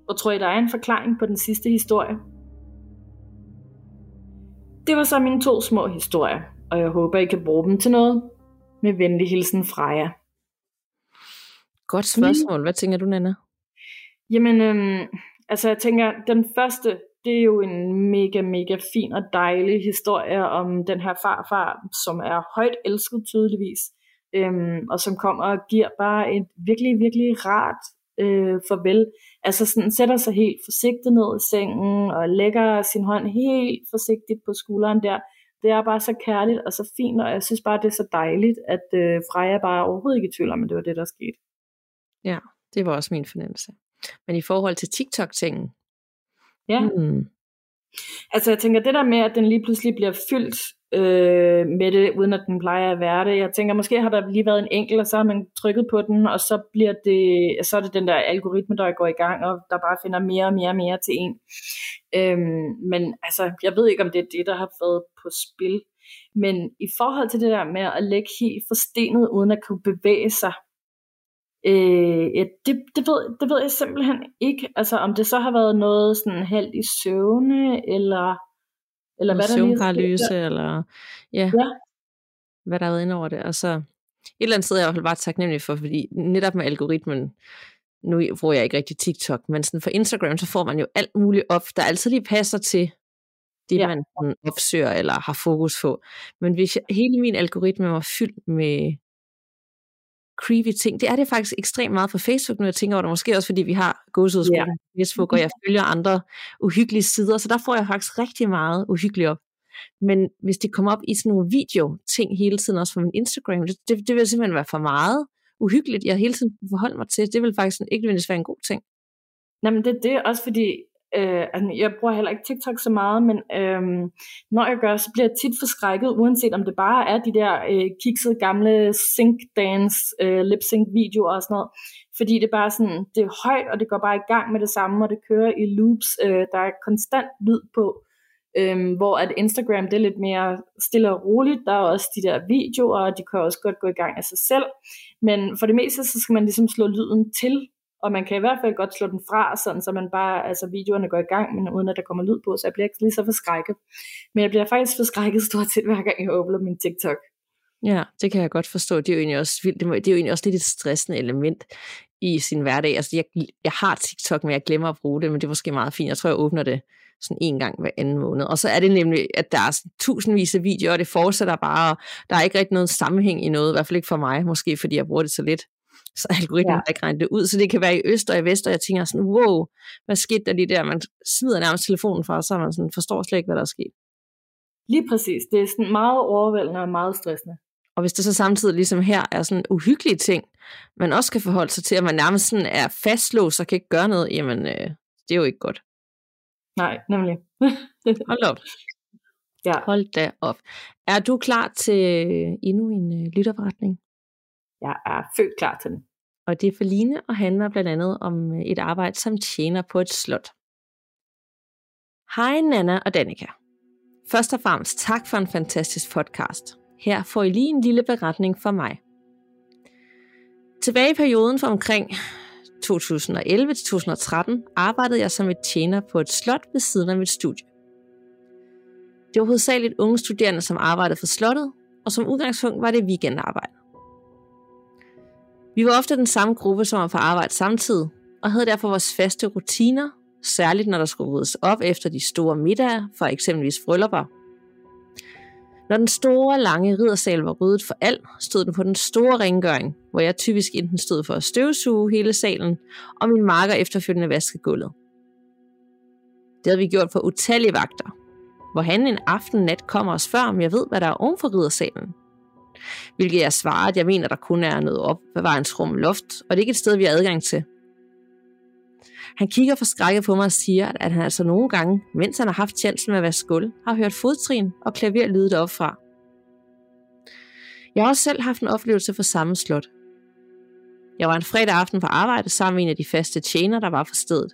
Og tror I, der er en forklaring på den sidste historie? Det var så mine to små historier, og jeg håber, I kan bruge dem til noget. Med venlig hilsen fra jer. Godt spørgsmål. Hvad tænker du, Nana? Jamen, øhm, altså jeg tænker, den første, det er jo en mega, mega fin og dejlig historie om den her farfar, som er højt elsket tydeligvis, øhm, og som kommer og giver bare et virkelig, virkelig rart øh, farvel. Altså sådan sætter sig helt forsigtigt ned i sengen og lægger sin hånd helt forsigtigt på skulderen der. Det er bare så kærligt og så fint, og jeg synes bare, det er så dejligt, at øh, Freja bare overhovedet ikke i tvivl om, at det var det, der skete. Ja, det var også min fornemmelse. Men i forhold til TikTok-tingen, Ja. Mm. Altså jeg tænker, det der med, at den lige pludselig bliver fyldt øh, med det, uden at den plejer at være det. Jeg tænker, måske har der lige været en enkelt, og så har man trykket på den, og så bliver det, så er det den der algoritme, der går i gang, og der bare finder mere og mere og mere til en. Øhm, men altså, jeg ved ikke, om det er det, der har været på spil. Men i forhold til det der med at lægge helt forstenet, uden at kunne bevæge sig, Øh, ja, det, det, ved, det ved jeg simpelthen ikke. Altså om det så har været noget sådan halvt i søvne, eller, eller hvad der lige eller ja, ja, hvad der har været inde over det. Altså, et eller andet sted er jeg i hvert fald bare taknemmelig for, fordi netop med algoritmen, nu bruger jeg ikke rigtig TikTok, men sådan for Instagram, så får man jo alt muligt op, der altid lige passer til det, ja. man opsøger eller har fokus på. Men hvis jeg, hele min algoritme var fyldt med creepy ting. Det er det faktisk ekstremt meget på Facebook, nu jeg tænker over det. Måske også fordi vi har gåsehudskole yeah. på Facebook, og jeg følger andre uhyggelige sider, så der får jeg faktisk rigtig meget uhyggeligt op. Men hvis det kommer op i sådan nogle video-ting hele tiden, også på min Instagram, det, det, det vil simpelthen være for meget uhyggeligt, jeg hele tiden forholder mig til. Det vil faktisk ikke nødvendigvis være en god ting. Nej, men det, det er også fordi, Øh, altså, jeg bruger heller ikke TikTok så meget, men øh, når jeg gør, så bliver jeg tit forskrækket, uanset om det bare er de der øh, kiksede gamle sync dance, øh, lip sync videoer og sådan noget. Fordi det er bare sådan, det er højt, og det går bare i gang med det samme, og det kører i loops. Øh, der er konstant lyd på. Øhm, hvor at Instagram det er lidt mere stille og roligt. Der er også de der videoer, og de kan også godt gå i gang af sig selv. Men for det meste, så skal man ligesom slå lyden til, og man kan i hvert fald godt slå den fra, sådan, så man bare, altså videoerne går i gang, men uden at der kommer lyd på, så jeg bliver ikke lige så forskrækket. Men jeg bliver faktisk forskrækket stort set hver gang jeg åbner min TikTok. Ja, det kan jeg godt forstå. Det er jo egentlig også, vildt. det er jo egentlig også lidt et stressende element i sin hverdag. Altså, jeg, jeg har TikTok, men jeg glemmer at bruge det, men det er måske meget fint. Jeg tror, jeg åbner det sådan en gang hver anden måned. Og så er det nemlig, at der er tusindvis af videoer, og det fortsætter bare, der er ikke rigtig noget sammenhæng i noget, i hvert fald ikke for mig, måske fordi jeg bruger det så lidt så algoritmen ja. ikke regnet det ud. Så det kan være i øst og i vest, og jeg tænker sådan, wow, hvad skete der lige der? Man smider nærmest telefonen fra, så man sådan, forstår slet ikke, hvad der er sket. Lige præcis. Det er sådan meget overvældende og meget stressende. Og hvis det så samtidig ligesom her er sådan uhyggelige ting, man også kan forholde sig til, at man nærmest sådan er fastlåst og kan ikke gøre noget, jamen øh, det er jo ikke godt. Nej, nemlig. <laughs> Hold op. Ja. Hold da op. Er du klar til endnu en øh, lytterberetning? Jeg er født klar til den. Og det er for Line og handler blandt andet om øh, et arbejde som tjener på et slot. Hej Nana og Danika. Først og fremmest tak for en fantastisk podcast. Her får I lige en lille beretning fra mig. Tilbage i perioden fra omkring 2011 til 2013 arbejdede jeg som et tjener på et slot ved siden af mit studie. Det var hovedsageligt unge studerende, som arbejdede for slottet, og som udgangspunkt var det weekendarbejde. Vi var ofte den samme gruppe, som var på arbejde samtidig, og havde derfor vores faste rutiner, særligt når der skulle ryddes op efter de store middage, for eksempelvis bryllupper. Når den store, lange riddersal var ryddet for alt, stod den på den store rengøring, hvor jeg typisk enten stod for at støvsuge hele salen, og min marker efterfølgende vaske gulvet. Det havde vi gjort på utallige vagter, hvor han en aften nat kommer os før, om jeg ved, hvad der er oven for riddersalen. Hvilket jeg svarer, at jeg mener, der kun er noget opbevaringsrum loft, og det er ikke et sted, vi har adgang til. Han kigger forskrækket på mig og siger, at han altså nogle gange, mens han har haft tjansen med at være skuld, har hørt fodtrin og klaver lyde derop fra. Jeg har også selv haft en oplevelse for samme slot. Jeg var en fredag aften på arbejde sammen med en af de faste tjener, der var for stedet.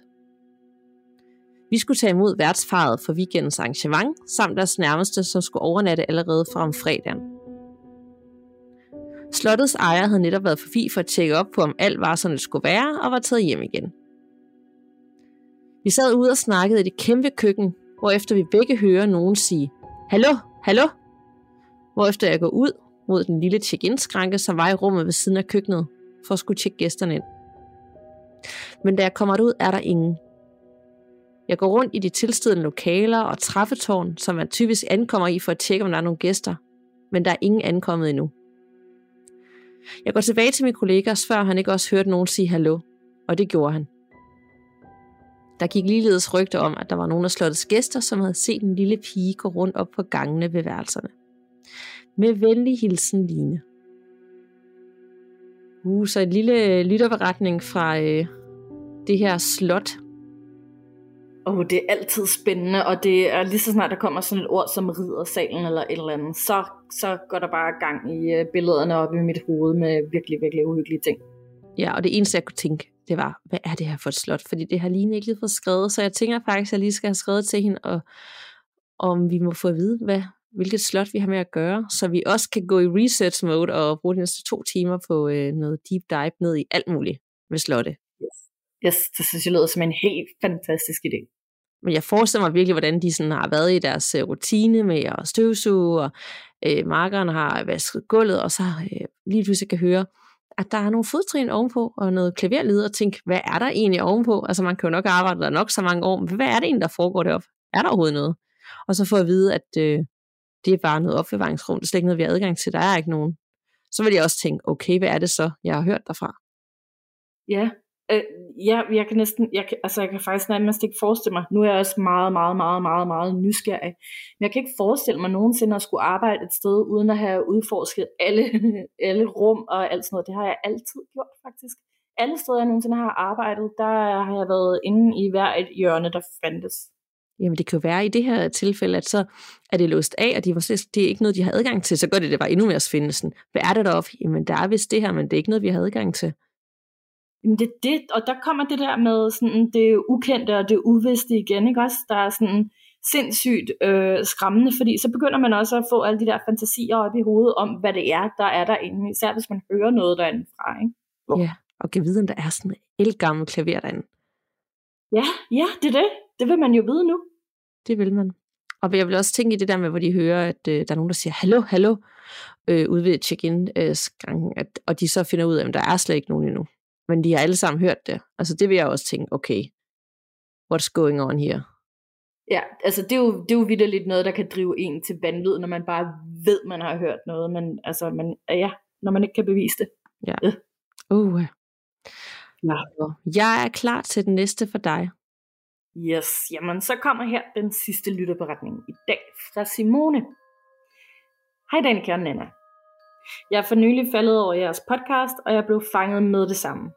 Vi skulle tage imod værtsfaret for weekendens arrangement, samt deres nærmeste, som skulle overnatte allerede fra om fredagen. Slottets ejer havde netop været forbi for at tjekke op på, om alt var, som det skulle være, og var taget hjem igen. Vi sad ude og snakkede i det kæmpe køkken, efter vi begge hører nogen sige, Hallo, hallo? Hvorefter jeg går ud mod den lille check-in-skranke, som var i rummet ved siden af køkkenet, for at skulle tjekke gæsterne ind. Men da jeg kommer ud, er der ingen. Jeg går rundt i de tilstedende lokaler og træffetårn, som man typisk ankommer i for at tjekke, om der er nogle gæster. Men der er ingen ankommet endnu. Jeg går tilbage til min kollega og spørger, han ikke også hørte nogen sige hallo. Og det gjorde han. Der gik ligeledes rygter om, at der var nogle af slottets gæster, som havde set en lille pige gå rundt op på gangene ved værelserne. Med venlig hilsen, Line. Uh, så en lille lytterberetning fra øh, det her slot. Og oh, det er altid spændende, og det er lige så snart der kommer sådan et ord som salen eller et eller andet, så, så går der bare gang i øh, billederne op i mit hoved med virkelig, virkelig uhyggelige ting. Ja, og det eneste jeg kunne tænke, det var, hvad er det her for et slot? Fordi det har Line ikke lige fået skrevet, så jeg tænker faktisk, at jeg lige skal have skrevet til hende, og om vi må få at vide, hvad, hvilket slot vi har med at gøre, så vi også kan gå i research mode og bruge de næste to timer på øh, noget deep dive ned i alt muligt med slotte. Yes. yes, det synes jeg lyder som en helt fantastisk idé. Men jeg forestiller mig virkelig, hvordan de sådan har været i deres øh, rutine med at støvsuge, og øh, markeren har vasket gulvet, og så øh, lige pludselig kan høre, at der er nogle fodtrin ovenpå, og noget klaverlyd, og tænke, hvad er der egentlig ovenpå? Altså man kan jo nok arbejde der nok så mange år, men hvad er det egentlig, der foregår deroppe? Er der overhovedet noget? Og så får at vide, at øh, det er bare noget opbevaringsrum, det er slet ikke noget, vi har adgang til, der er ikke nogen. Så vil jeg også tænke, okay, hvad er det så, jeg har hørt derfra? Ja, Øh, ja, jeg kan næsten, jeg kan, altså jeg kan faktisk nærmest ikke forestille mig, nu er jeg også meget, meget, meget, meget, meget nysgerrig, men jeg kan ikke forestille mig nogensinde at skulle arbejde et sted, uden at have udforsket alle, <laughs> alle rum og alt sådan noget. Det har jeg altid gjort faktisk. Alle steder, jeg nogensinde har arbejdet, der har jeg været inde i hver et hjørne, der fandtes. Jamen det kan jo være i det her tilfælde, at så er det låst af, og de var, det er ikke noget, de har adgang til, så gør det det bare endnu mere svindelsen. Hvad er det deroppe? Jamen der er vist det her, men det er ikke noget, vi har adgang til. Jamen det, det, og der kommer det der med sådan det ukendte og det uvidste igen, ikke også? Der er sådan sindssygt øh, skræmmende, fordi så begynder man også at få alle de der fantasier op i hovedet om, hvad det er, der er derinde, især hvis man hører noget derinde fra, ikke? Oh. Ja, og kan vide, om der er sådan et elgammel klaver derinde. Ja, ja, det er det. Det vil man jo vide nu. Det vil man. Og jeg vil også tænke i det der med, hvor de hører, at øh, der er nogen, der siger, hallo, hallo, øh, ude ved check-in-skranken, øh, og de så finder ud af, at der er slet ikke nogen endnu men de har alle sammen hørt det. Altså det vil jeg også tænke, okay, what's going on here? Ja, altså det er jo, det er jo vidderligt noget, der kan drive en til vanvid, når man bare ved, man har hørt noget, men altså, man, ja, når man ikke kan bevise det. Ja. ja. Uh. Ja. Jeg er klar til den næste for dig. Yes, jamen så kommer her den sidste lytterberetning i dag fra Simone. Hej Danika og Nana. Jeg er for nylig faldet over jeres podcast, og jeg blev fanget med det samme.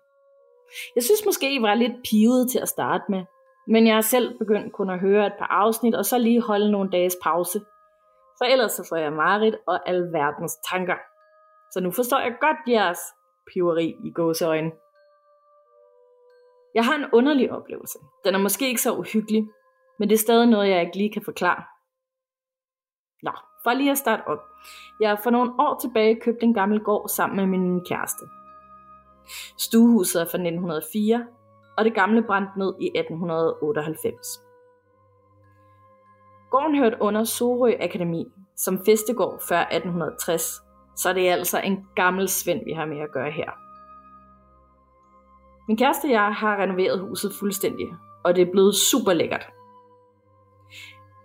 Jeg synes måske, I var lidt pivet til at starte med, men jeg har selv begyndt kun at høre et par afsnit, og så lige holde nogle dages pause. For ellers så får jeg marit og alverdens tanker. Så nu forstår jeg godt jeres piveri i gåseøjne. Jeg har en underlig oplevelse. Den er måske ikke så uhyggelig, men det er stadig noget, jeg ikke lige kan forklare. Nå, for lige at starte op. Jeg har for nogle år tilbage købt en gammel gård sammen med min kæreste. Stuehuset er fra 1904, og det gamle brændte ned i 1898. Gården hørte under Sorø Akademi som festegård før 1860, så det er altså en gammel svend, vi har med at gøre her. Min kæreste og jeg har renoveret huset fuldstændig, og det er blevet super lækkert.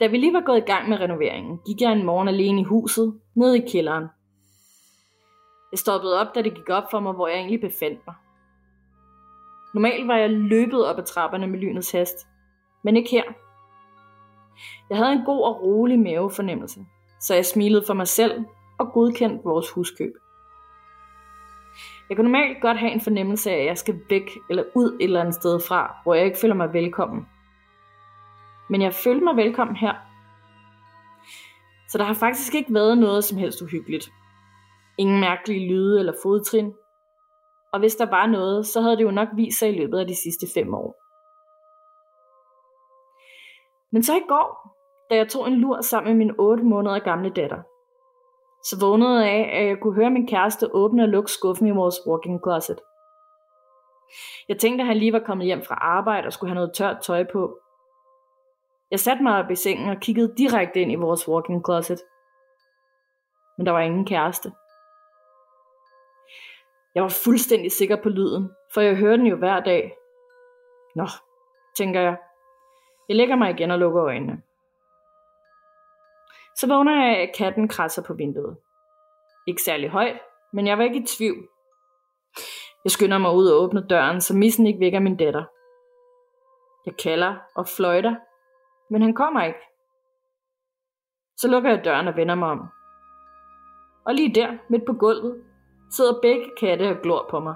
Da vi lige var gået i gang med renoveringen, gik jeg en morgen alene i huset, ned i kælderen. Jeg stoppede op, da det gik op for mig, hvor jeg egentlig befandt mig. Normalt var jeg løbet op ad trapperne med lynets hast, men ikke her. Jeg havde en god og rolig mavefornemmelse, så jeg smilede for mig selv og godkendte vores huskøb. Jeg kan normalt godt have en fornemmelse af, at jeg skal væk eller ud et eller andet sted fra, hvor jeg ikke føler mig velkommen. Men jeg følte mig velkommen her. Så der har faktisk ikke været noget som helst uhyggeligt. Ingen mærkelige lyde eller fodtrin. Og hvis der var noget, så havde det jo nok vist sig i løbet af de sidste fem år. Men så i går, da jeg tog en lur sammen med min 8 måneder gamle datter, så vågnede jeg af, at jeg kunne høre min kæreste åbne og lukke skuffen i vores walking closet. Jeg tænkte, at han lige var kommet hjem fra arbejde og skulle have noget tørt tøj på. Jeg satte mig op i sengen og kiggede direkte ind i vores walking closet. Men der var ingen kæreste. Jeg var fuldstændig sikker på lyden, for jeg hører den jo hver dag. Nå, tænker jeg. Jeg lægger mig igen og lukker øjnene. Så vågner jeg at katten krasser på vinduet. Ikke særlig højt, men jeg var ikke i tvivl. Jeg skynder mig ud og åbner døren, så missen ikke vækker min datter. Jeg kalder og fløjter, men han kommer ikke. Så lukker jeg døren og vender mig om. Og lige der, midt på gulvet, sidder begge katte og glor på mig.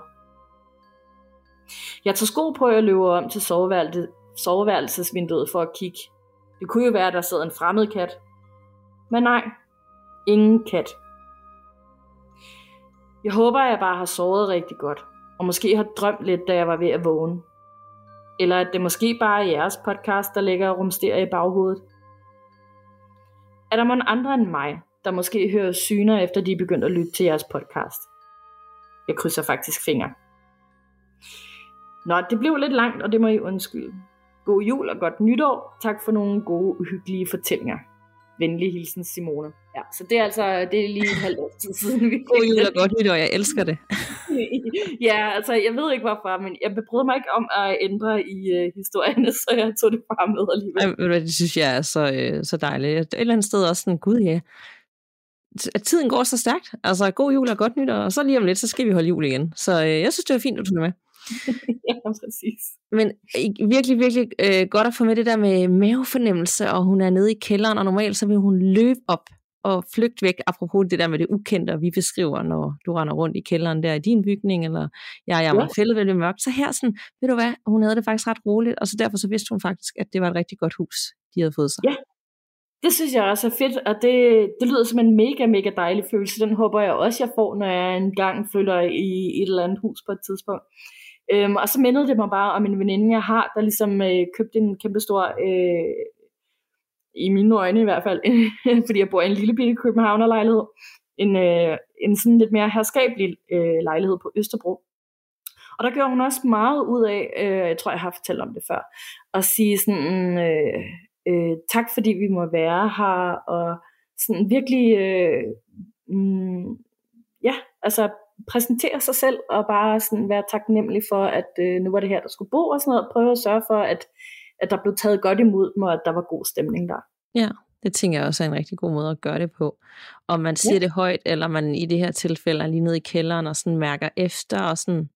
Jeg tager sko på og løber om til soveværelsesvinduet for at kigge. Det kunne jo være, at der sad en fremmed kat. Men nej, ingen kat. Jeg håber, at jeg bare har sovet rigtig godt, og måske har drømt lidt, da jeg var ved at vågne. Eller at det måske bare er jeres podcast, der ligger og rumsterer i baghovedet. Er der nogen andre end mig, der måske hører syner, efter de er begyndt at lytte til jeres podcast? Jeg krydser faktisk fingre. Nå, det blev lidt langt, og det må I undskylde. God jul og godt nytår. Tak for nogle gode, uhyggelige fortællinger. Venlig hilsen, Simone. Ja, så det er altså det er lige et halvt år siden. Vi <laughs> God jul og godt nytår, jeg elsker det. <laughs> ja, altså jeg ved ikke hvorfor, men jeg bebrød mig ikke om at ændre i uh, historierne, <laughs> så jeg tog det bare med alligevel. Ej, det synes jeg er så, øh, så dejligt. Et eller andet sted også sådan, gud ja, at tiden går så stærkt. Altså, god jul og godt nytår, og så lige om lidt, så skal vi holde jul igen. Så øh, jeg synes, det var fint, at du tog med. <laughs> ja, præcis. Men virkelig, virkelig øh, godt at få med det der med mavefornemmelse, og hun er nede i kælderen, og normalt så vil hun løbe op og flygte væk, apropos det der med det ukendte, vi beskriver, når du render rundt i kælderen der i din bygning, eller jeg, jeg var ja. fældet vel mørkt. Så her sådan, ved du hvad, hun havde det faktisk ret roligt, og så derfor så vidste hun faktisk, at det var et rigtig godt hus, de havde fået sig. Ja, det synes jeg også er fedt, og det, det lyder som en mega, mega dejlig følelse. Den håber jeg også, jeg får, når jeg engang flytter i et eller andet hus på et tidspunkt. Øhm, og så mindede det mig bare om en veninde, jeg har, der ligesom øh, købte en kæmpe stor, øh, i mine øjne i hvert fald, <laughs> fordi jeg bor i en lille bitte københavnerlejlighed, en, øh, en sådan lidt mere herskabelig øh, lejlighed på Østerbro. Og der gjorde hun også meget ud af, øh, jeg tror jeg har fortalt om det før, at sige sådan, øh, øh, tak fordi vi må være her, og sådan virkelig, øh, mm, ja, altså præsentere sig selv, og bare sådan være taknemmelig for, at øh, nu var det her, der skulle bo, og sådan noget, prøve at sørge for, at, at der blev taget godt imod dem, og at der var god stemning der. Ja, det tænker jeg også er en rigtig god måde at gøre det på. Om man siger ja. det højt, eller man i det her tilfælde er lige nede i kælderen og sådan mærker efter, og sådan,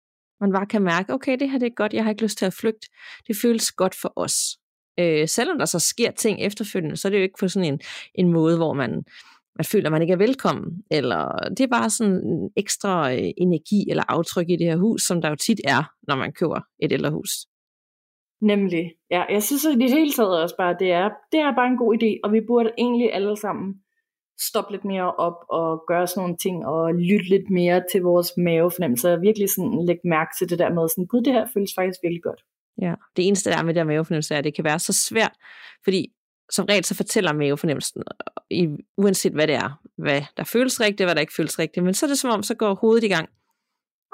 man bare kan mærke, okay, det her det er godt, jeg har ikke lyst til at flygte. Det føles godt for os. Øh, selvom der så sker ting efterfølgende, så er det jo ikke på sådan en, en måde, hvor man, man føler, at man ikke er velkommen. Eller det er bare sådan en ekstra øh, energi eller aftryk i det her hus, som der jo tit er, når man køber et ældrehus. Nemlig. Ja, jeg synes at i det hele taget også bare, det er, det er bare en god idé, og vi burde egentlig alle sammen stoppe lidt mere op og gøre sådan nogle ting, og lytte lidt mere til vores mavefornemmelse, og virkelig sådan lægge mærke til det der med, sådan, gud, det her føles faktisk virkelig godt. Ja, det eneste der er med det der mavefornemmelse er, at det kan være så svært, fordi som regel så fortæller mavefornemmelsen, i, uanset hvad det er, hvad der føles rigtigt, hvad der ikke føles rigtigt, men så er det som om, så går hovedet i gang.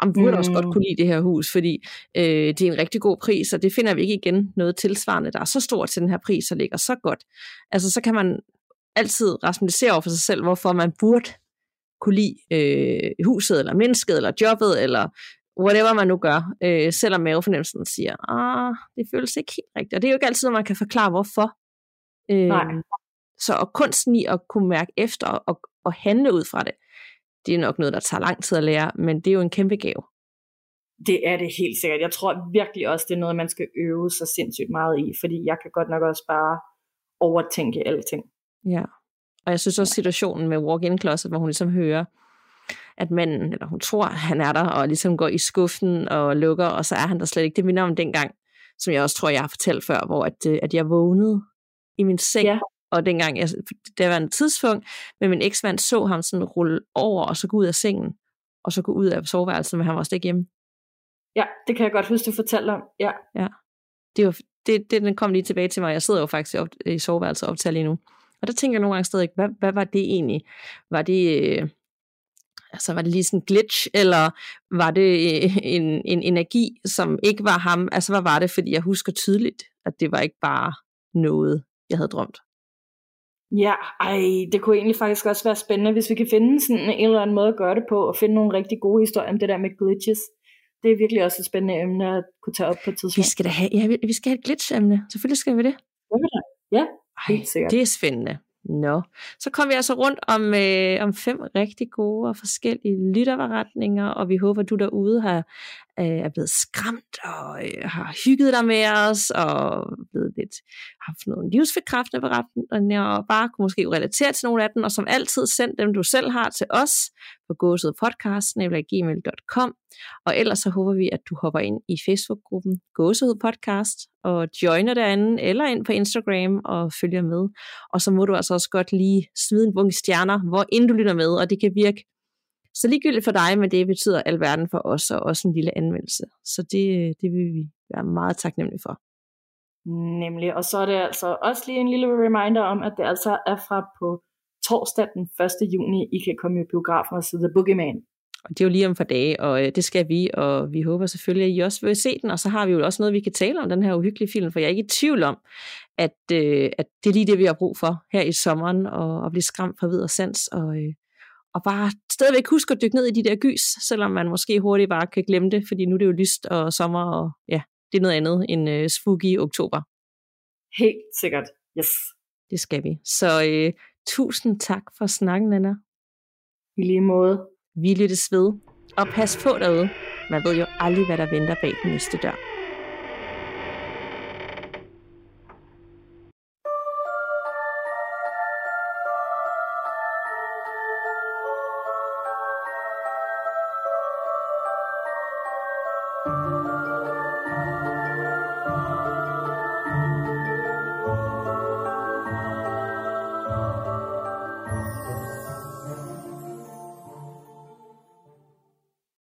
Om burde mm. også godt kunne lide det her hus, fordi øh, det er en rigtig god pris, og det finder vi ikke igen noget tilsvarende, der er så stort til den her pris, og ligger så godt. Altså så kan man altid rationalisere over for sig selv, hvorfor man burde kunne lide øh, huset, eller mennesket, eller jobbet, eller whatever man nu gør, øh, selvom mavefornemmelsen siger, ah, det føles ikke helt rigtigt. Og det er jo ikke altid, at man kan forklare, hvorfor. Øh, Nej. Så og kunsten i at kunne mærke efter og, og handle ud fra det, det er nok noget, der tager lang tid at lære, men det er jo en kæmpe gave. Det er det helt sikkert. Jeg tror virkelig også, det er noget, man skal øve sig sindssygt meget i, fordi jeg kan godt nok også bare overtænke alting. Ja, og jeg synes også situationen med walk-in closet, hvor hun ligesom hører, at manden, eller hun tror, han er der, og ligesom går i skuffen og lukker, og så er han der slet ikke. Det minder om dengang, som jeg også tror, jeg har fortalt før, hvor at, øh, at jeg vågnede i min seng, ja. og dengang, jeg, det var en tidspunkt, men min eksmand så ham sådan rulle over, og så gå ud af sengen, og så gå ud af soveværelset, men han var slet ikke hjemme. Ja, det kan jeg godt huske, du fortalte om. Ja. ja. Det var, det, det, den kom lige tilbage til mig. Jeg sidder jo faktisk i, op, i soveværelset og optager lige nu. Og der tænker jeg nogle gange stadig, hvad, hvad var det egentlig? Var det, øh, altså var det lige sådan en glitch, eller var det øh, en, en energi, som ikke var ham? Altså hvad var det? Fordi jeg husker tydeligt, at det var ikke bare noget, jeg havde drømt. Ja, ej, det kunne egentlig faktisk også være spændende, hvis vi kan finde sådan en eller anden måde at gøre det på, og finde nogle rigtig gode historier om det der med glitches. Det er virkelig også et spændende emne at kunne tage op på et tidspunkt. Vi skal da have, ja, vi skal have et glitch-emne. Selvfølgelig skal vi det. Ja, helt sikkert. det er spændende. Nå, så kom vi altså rundt om, øh, om fem rigtig gode og forskellige lytterberetninger, og vi håber, at du derude har, øh, er blevet skræmt og øh, har hygget dig med os, og blevet lidt, haft nogle livsbekræftende beretninger, og bare kunne måske relatere til nogle af dem, og som altid send dem, du selv har til os på gåsehudpodcast.gmail.com og ellers så håber vi, at du hopper ind i Facebook-gruppen Gåsehud Podcast og joiner derinde, eller ind på Instagram og følger med. Og så må du altså også godt lige smide en bunke stjerner, hvor ind du lytter med, og det kan virke så ligegyldigt for dig, men det betyder alverden for os, og også en lille anmeldelse. Så det, det vil vi være meget taknemmelige for. Nemlig, og så er det altså også lige en lille reminder om, at det altså er fra på torsdag den 1. juni, I kan komme i biografen og se The Boogeyman. Og det er jo lige om for dage, og øh, det skal vi, og vi håber selvfølgelig, at I også vil se den, og så har vi jo også noget, vi kan tale om den her uhyggelige film, for jeg er ikke i tvivl om, at, øh, at det er lige det, vi har brug for her i sommeren, og at blive skræmt fra vid og sans, og, øh, og bare stadigvæk huske at dykke ned i de der gys, selvom man måske hurtigt bare kan glemme det, fordi nu er det jo lyst og sommer, og ja, det er noget andet end øh, spooky oktober. Helt sikkert, yes. Det skal vi. Så øh, tusind tak for snakken, Anna. I lige måde. Vi lyttes ved. Og pas på derude. Man ved jo aldrig, hvad der venter bag den næste dør.